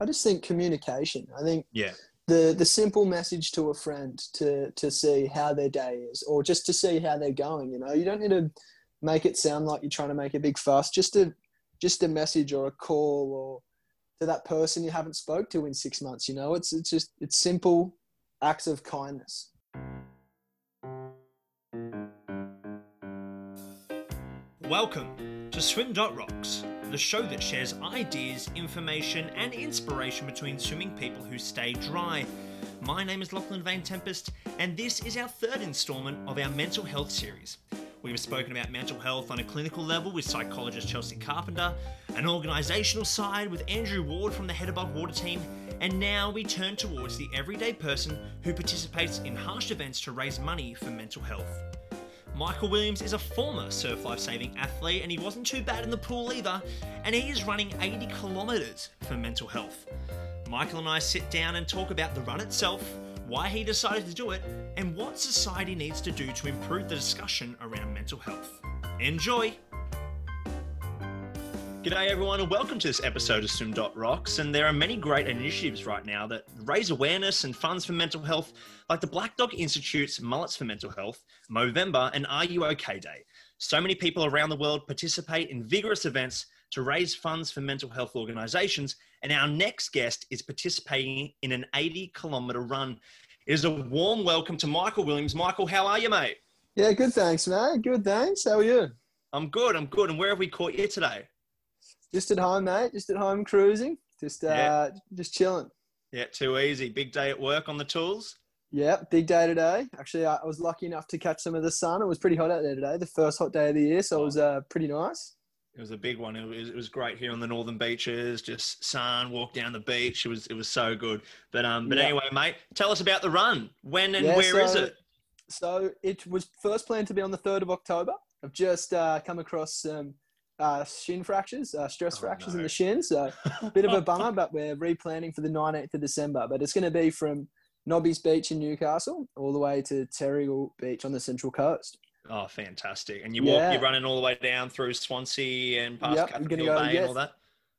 I just think communication. I think Yeah. the the simple message to a friend to to see how their day is, or just to see how they're going. You know, you don't need to make it sound like you're trying to make a big fuss. Just a just a message or a call or to that person you haven't spoke to in six months. You know, it's it's just it's simple acts of kindness. Welcome to Swim Rocks, the show that shares ideas, information, and inspiration between swimming people who stay dry. My name is Lachlan Vane Tempest, and this is our third installment of our mental health series. We have spoken about mental health on a clinical level with psychologist Chelsea Carpenter, an organisational side with Andrew Ward from the Head Above Water team, and now we turn towards the everyday person who participates in harsh events to raise money for mental health. Michael Williams is a former surf life saving athlete and he wasn't too bad in the pool either, and he is running 80 kilometres for mental health. Michael and I sit down and talk about the run itself, why he decided to do it, and what society needs to do to improve the discussion around mental health. Enjoy! G'day everyone and welcome to this episode of Swim Rocks. And there are many great initiatives right now that raise awareness and funds for mental health, like the Black Dog Institute's Mullets for Mental Health, Movember, and Are You OK Day. So many people around the world participate in vigorous events to raise funds for mental health organisations. And our next guest is participating in an 80 kilometre run. It is a warm welcome to Michael Williams. Michael, how are you, mate? Yeah, good. Thanks, mate. Good. Thanks. How are you? I'm good. I'm good. And where have we caught you today? Just at home, mate. Just at home cruising. Just uh, Yeah. just chilling. Yeah, too easy. Big day at work on the tools. Yeah, big day today. Actually, I was lucky enough to catch some of the sun. It was pretty hot out there today, the first hot day of the year, so it was uh, pretty nice. It was a big one. It was, it was great here on the northern beaches. Just sun, walk down the beach. It was it was so good. But um, but Yeah. anyway, mate, tell us about the run. When and Yeah, where is so- it? So it was first planned to be on the 3rd of October. I've just uh, come across some uh, shin fractures, uh, stress Oh, fractures in the shin. So a bit of a bummer, but we're replanning for the 19th of December. But it's going to be from Nobby's Beach in Newcastle all the way to Terrigal Beach on the Central Coast. Oh, fantastic! And you Yeah. walk, you're running all the way down through Swansea and past Yep, I'm gonna Catherine Hill go- Bay yeah. and all that.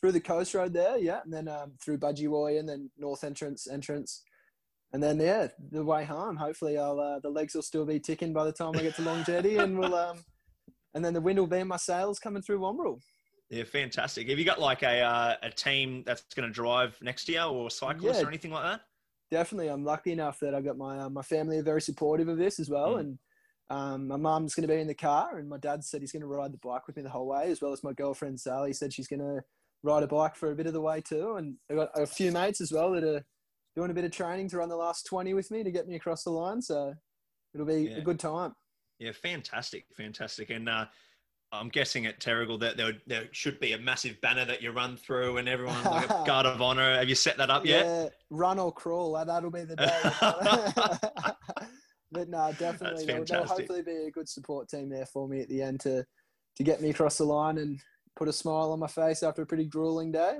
through the coast road there, yeah, and then um, through Budgie and then North Entrance entrance, and then yeah, the way home. Hopefully, I'll uh, the legs will still be ticking by the time I get to Long Jetty, and we'll um, and then the wind will be in my sails coming through Wamberal. Yeah, fantastic. Have you got like a uh, a team that's going to drive next year or cyclists Yeah. or anything like that? Definitely, I'm lucky enough that I've got my uh, my family are very supportive of this as well, Mm. and um, my mum's going to be in the car, and my dad said he's going to ride the bike with me the whole way, as well as my girlfriend Sally said she's going to ride a bike for a bit of the way too, and I've got a few mates as well that are doing a bit of training to run the last 20 with me to get me across the line, so it'll be Yeah. a good time. Yeah, fantastic, fantastic. And uh, I'm guessing at Terrigal that there, there should be a massive banner that you run through and everyone like a guard of honor. Have you set that up yet? Yeah, run or crawl, that- that'll be the day. but no, definitely, there'll, there'll hopefully be a good support team there for me at the end to to get me across the line and put a smile on my face after a pretty grueling day.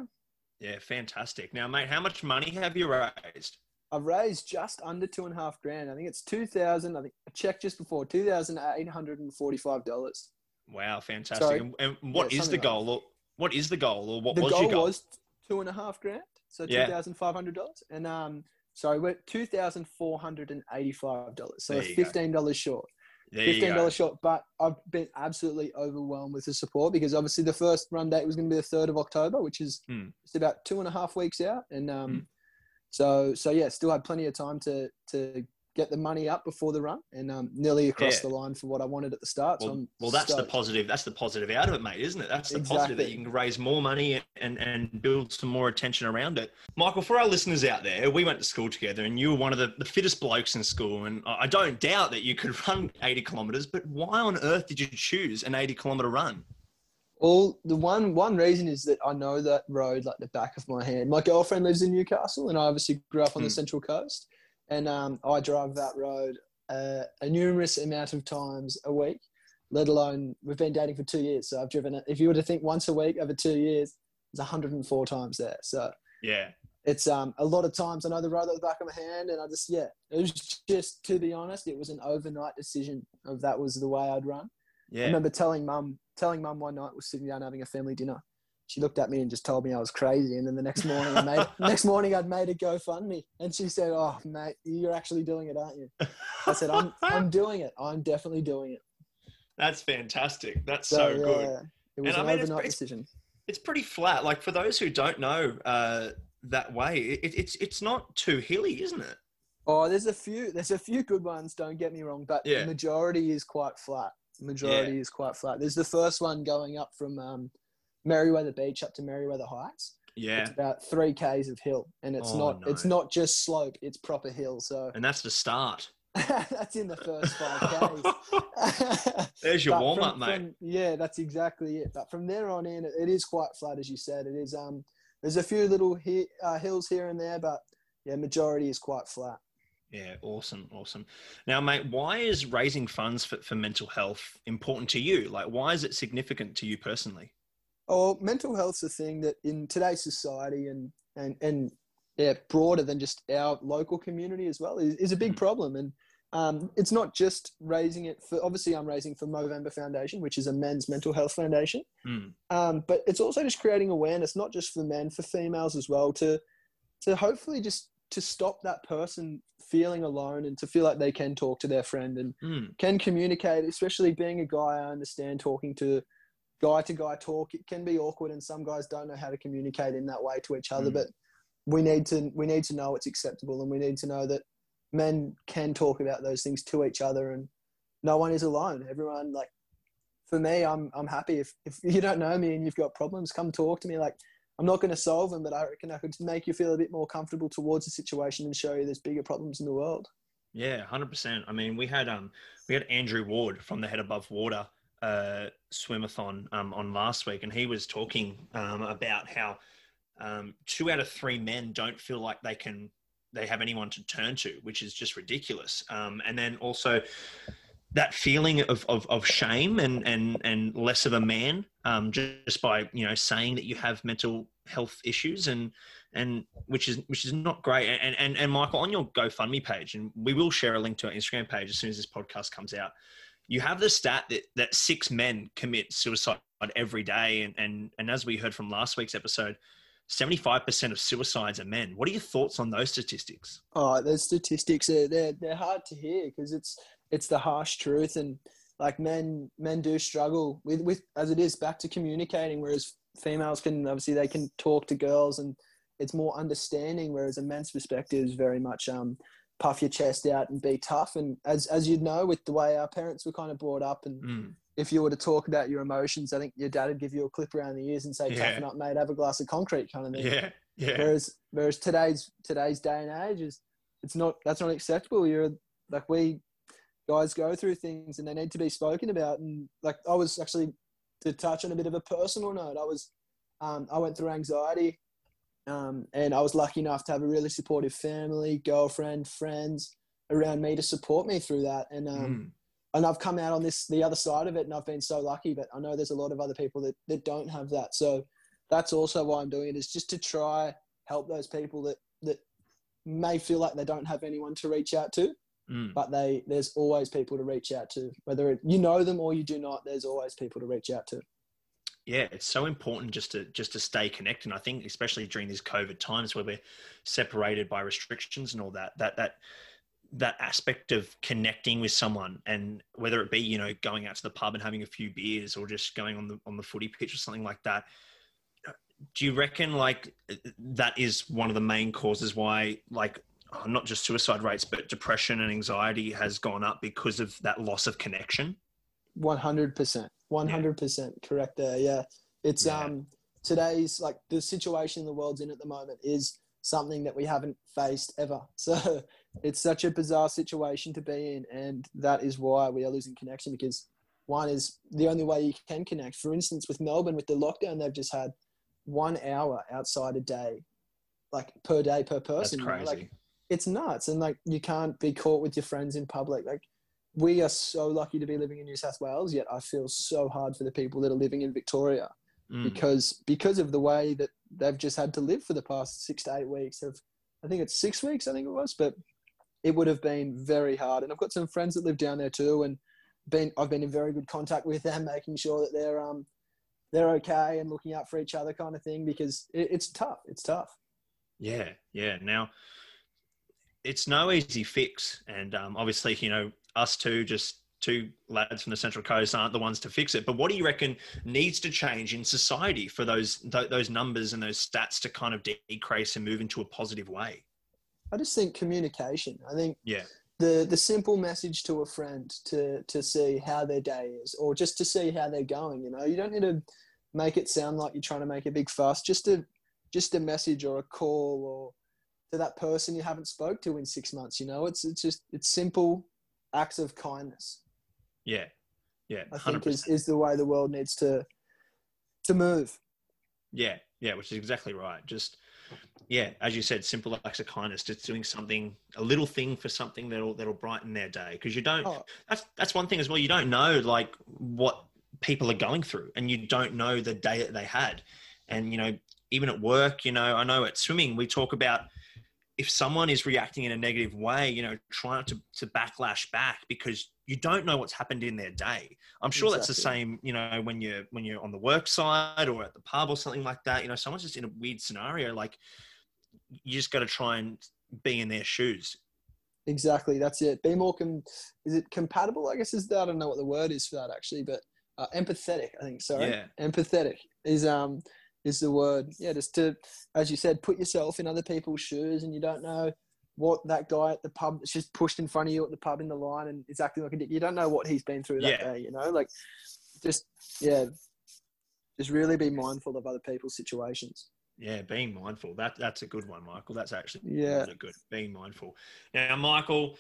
Yeah, fantastic. Now, mate, how much money have you raised? I've raised just under two and a half grand. I think it's two thousand. I think I checked just before two thousand eight hundred and forty-five dollars. Wow, fantastic. Sorry. And, and what Yeah, is the something like goal? Or what is the goal? Or what The was goal your goal? was two and a half grand, so two thousand five hundred dollars. And um, sorry, we're two thousand four hundred and eighty-five dollars. So it's fifteen dollars short. there fifteen dollars short. But I've been absolutely overwhelmed with the support because obviously the first run date was going to be the third of October, which is Hmm. just about two and a half weeks out. And um, Hmm. So so yeah, still had plenty of time to to get the money up before the run, and um, nearly across Yeah. the line for what I wanted at the start. so Well, I'm well, that's the positive. That's the positive out of it, mate, isn't it? That's the positive that you can raise more money and, and build some more attention around it. Michael, for our listeners out there, we went to school together and you were one of the, the fittest blokes in school. And I don't doubt that you could run 80 kilometers, but why on earth did you choose an 80 kilometer run? All the one one reason is that I know that road like the back of my hand. My girlfriend lives in Newcastle, and I obviously grew up on the Hmm. Central Coast, and um, I drive that road uh, a numerous amount of times a week. Let alone we've been dating for two years, so I've driven it. If you were to think once a week over two years, it's 104 times there. So Yeah. it's um a lot of times I know the road at the back of my hand, and I just yeah, it was just to be honest, it was an overnight decision of that was the way I'd run. I Yeah. remember telling mum, telling mum one night, we're sitting down having a family dinner, she looked at me and just told me I was crazy. And then the next morning, I made next morning I'd made a GoFundMe, and she said, "Oh, mate, you're actually doing it, aren't you?" I said, "I'm I'm doing it. I'm definitely doing it." That's fantastic. That's so, so yeah, good. It was and an I mean, overnight it's, decision. It's pretty flat. Like for those who don't know uh, that way, it, it's it's not too hilly, isn't it? Oh, there's a few. There's a few good ones. Don't get me wrong, but yeah. the majority is quite flat. The majority yeah. is quite flat. There's the first one going up from um, Merewether Beach up to Merewether Heights. Yeah, it's about three k's of hill, and it's oh, not no. it's not just slope; it's proper hill. So, and that's the start. that's in the first five k's. There's your warm up, mate. From, yeah, that's exactly it. But from there on in, it, it is quite flat, as you said. It is. Um, there's a few little he, uh, hills here and there, but yeah, majority is quite flat. Yeah, awesome, awesome. Now, mate, why is raising funds for, for mental health important to you? Like, why is it significant to you personally? Oh, mental health's a thing that in today's society and and and yeah, broader than just our local community as well is, is a big mm. problem. And um, it's not just raising it for obviously I'm raising for Movember Foundation, which is a men's mental health foundation. Mm. Um, but it's also just creating awareness, not just for men, for females as well, to to hopefully just to stop that person feeling alone and to feel like they can talk to their friend and mm. can communicate. Especially being a guy, I understand talking to guy to guy talk it can be awkward and some guys don't know how to communicate in that way to each other mm. but we need to we need to know it's acceptable and we need to know that men can talk about those things to each other and no one is alone everyone like for me i'm i'm happy if if you don't know me and you've got problems come talk to me like i'm not going to solve them but i reckon i could make you feel a bit more comfortable towards the situation and show you there's bigger problems in the world yeah 100% i mean we had um we had andrew ward from the head above water uh, swimathon um, on last week, and he was talking um, about how um, two out of three men don't feel like they can they have anyone to turn to, which is just ridiculous. Um, and then also that feeling of, of, of, shame and, and, and less of a man um, just by you know saying that you have mental health issues and and which is which is not great. And and and Michael on your GoFundMe page, and we will share a link to our Instagram page as soon as this podcast comes out you have the stat that, that six men commit suicide every day. And, and, and as we heard from last week's episode, 75% of suicides are men. What are your thoughts on those statistics? Oh, those statistics are they're, they're hard to hear because it's it's the harsh truth and like men men do struggle with with as it is back to communicating whereas females can obviously they can talk to girls and it's more understanding whereas a man's perspective is very much um puff your chest out and be tough. And as as you'd know, with the way our parents were kind of brought up, and mm. if you were to talk about your emotions, I think your dad would give you a clip around the ears and say, yeah. "Toughen up, mate. Have a glass of concrete," kind of thing. Yeah, yeah. Whereas whereas today's today's day and age is it's not that's not acceptable. You're like we guys go through things and they need to be spoken about. And like I was actually to touch on a bit of a personal note, I was um, I went through anxiety um, and I was lucky enough to have a really supportive family, girlfriend, friends around me to support me through that. And um, mm. and I've come out on this the other side of it, and I've been so lucky. But I know there's a lot of other people that that don't have that. So that's also why I'm doing it is just to try help those people that that may feel like they don't have anyone to reach out to. Mm. But they, there's always people to reach out to, whether it, you know them or you do not. There's always people to reach out to yeah, it's so important just to just to stay connected. And I think especially during these COVID times where we're separated by restrictions and all that, that that that aspect of connecting with someone and whether it be, you know, going out to the pub and having a few beers or just going on the on the footy pitch or something like that. Do you reckon like that is one of the main causes why like not just suicide rates but depression and anxiety has gone up because of that loss of connection? 100%. 100% yeah. correct there. Yeah. It's yeah. um today's like the situation the world's in at the moment is something that we haven't faced ever. So it's such a bizarre situation to be in and that is why we are losing connection because one is the only way you can connect. For instance, with Melbourne with the lockdown they've just had 1 hour outside a day like per day per person. That's crazy. Like it's nuts and like you can't be caught with your friends in public. Like we are so lucky to be living in New South Wales, yet I feel so hard for the people that are living in Victoria mm. because because of the way that they've just had to live for the past six to eight weeks. Of I think it's six weeks, I think it was, but it would have been very hard. And I've got some friends that live down there too, and been I've been in very good contact with them, making sure that they're um they're okay and looking out for each other kind of thing because it, it's tough. It's tough. Yeah, yeah. Now, it's no easy fix, and um, obviously, you know, us two, just two lads from the Central Coast, aren't the ones to fix it. But what do you reckon needs to change in society for those th- those numbers and those stats to kind of decrease and move into a positive way? I just think communication. I think yeah. The, the simple message to a friend to, to see how their day is or just to see how they're going you know you don't need to make it sound like you're trying to make a big fuss just a just a message or a call or to that person you haven't spoke to in six months you know it's it's just it's simple acts of kindness yeah yeah 100%. i think is, is the way the world needs to to move yeah yeah which is exactly right just yeah, as you said, simple acts of kindness, just doing something, a little thing for something that'll that'll brighten their day. Because you don't. Oh. That's that's one thing as well. You don't know like what people are going through, and you don't know the day that they had. And you know, even at work, you know, I know at swimming we talk about if someone is reacting in a negative way, you know, try not to, to backlash back because you don't know what's happened in their day. I'm sure exactly. that's the same, you know, when you're when you're on the work side or at the pub or something like that. You know, someone's just in a weird scenario. Like you just got to try and be in their shoes. Exactly, that's it. Be more com- is it compatible? I guess is that I don't know what the word is for that actually, but uh, empathetic. I think sorry. Yeah. Empathetic is um is the word. Yeah, just to as you said, put yourself in other people's shoes, and you don't know what that guy at the pub that's just pushed in front of you at the pub in the line and is acting like a dick. You don't know what he's been through that yeah. day. You know, like just yeah, just really be mindful of other people's situations. Yeah, being mindful. That that's a good one, Michael. That's actually yeah really good. Being mindful. Now, Michael,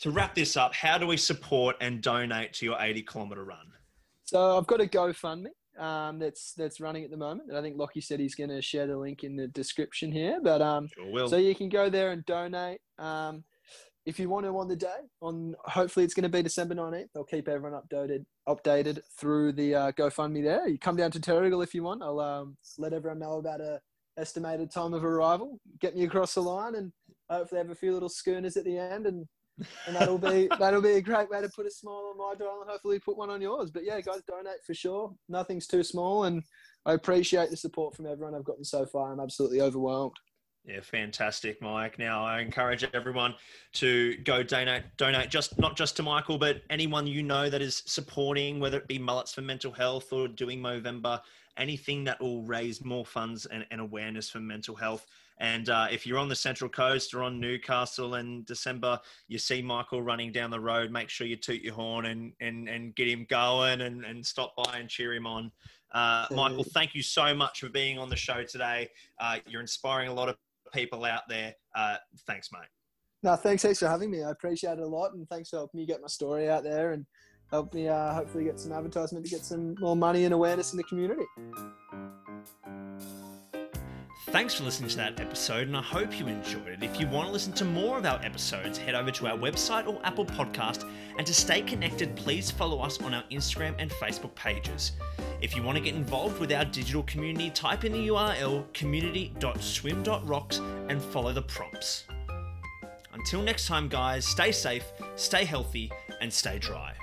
to wrap this up, how do we support and donate to your 80 kilometer run? So I've got a GoFundMe um, that's that's running at the moment, and I think Lockie said he's going to share the link in the description here. But um, sure so you can go there and donate. Um, if you want to on the day, on hopefully it's going to be December 19th. I'll keep everyone updated updated through the uh, GoFundMe there. You come down to Terrigal if you want. I'll um, let everyone know about a estimated time of arrival, get me across the line, and hopefully have a few little schooners at the end, and and that'll be that'll be a great way to put a smile on my dial, and hopefully put one on yours. But yeah, guys, donate for sure. Nothing's too small, and I appreciate the support from everyone I've gotten so far. I'm absolutely overwhelmed. Yeah, fantastic, Mike. Now I encourage everyone to go donate, donate just not just to Michael, but anyone you know that is supporting, whether it be Mullets for Mental Health or doing Movember anything that will raise more funds and, and awareness for mental health. And uh, if you're on the Central Coast or on Newcastle in December, you see Michael running down the road, make sure you toot your horn and, and, and get him going and, and stop by and cheer him on. Uh, Michael, thank you so much for being on the show today. Uh, you're inspiring a lot of people out there. Uh, thanks, mate. No, thanks, thanks for having me. I appreciate it a lot, and thanks for helping me get my story out there. And help me uh, hopefully get some advertisement to get some more money and awareness in the community. Thanks for listening to that episode, and I hope you enjoyed it. If you want to listen to more of our episodes, head over to our website or Apple Podcast. And to stay connected, please follow us on our Instagram and Facebook pages. If you want to get involved with our digital community, type in the URL community.swim.rocks and follow the prompts. Until next time, guys, stay safe, stay healthy, and stay dry.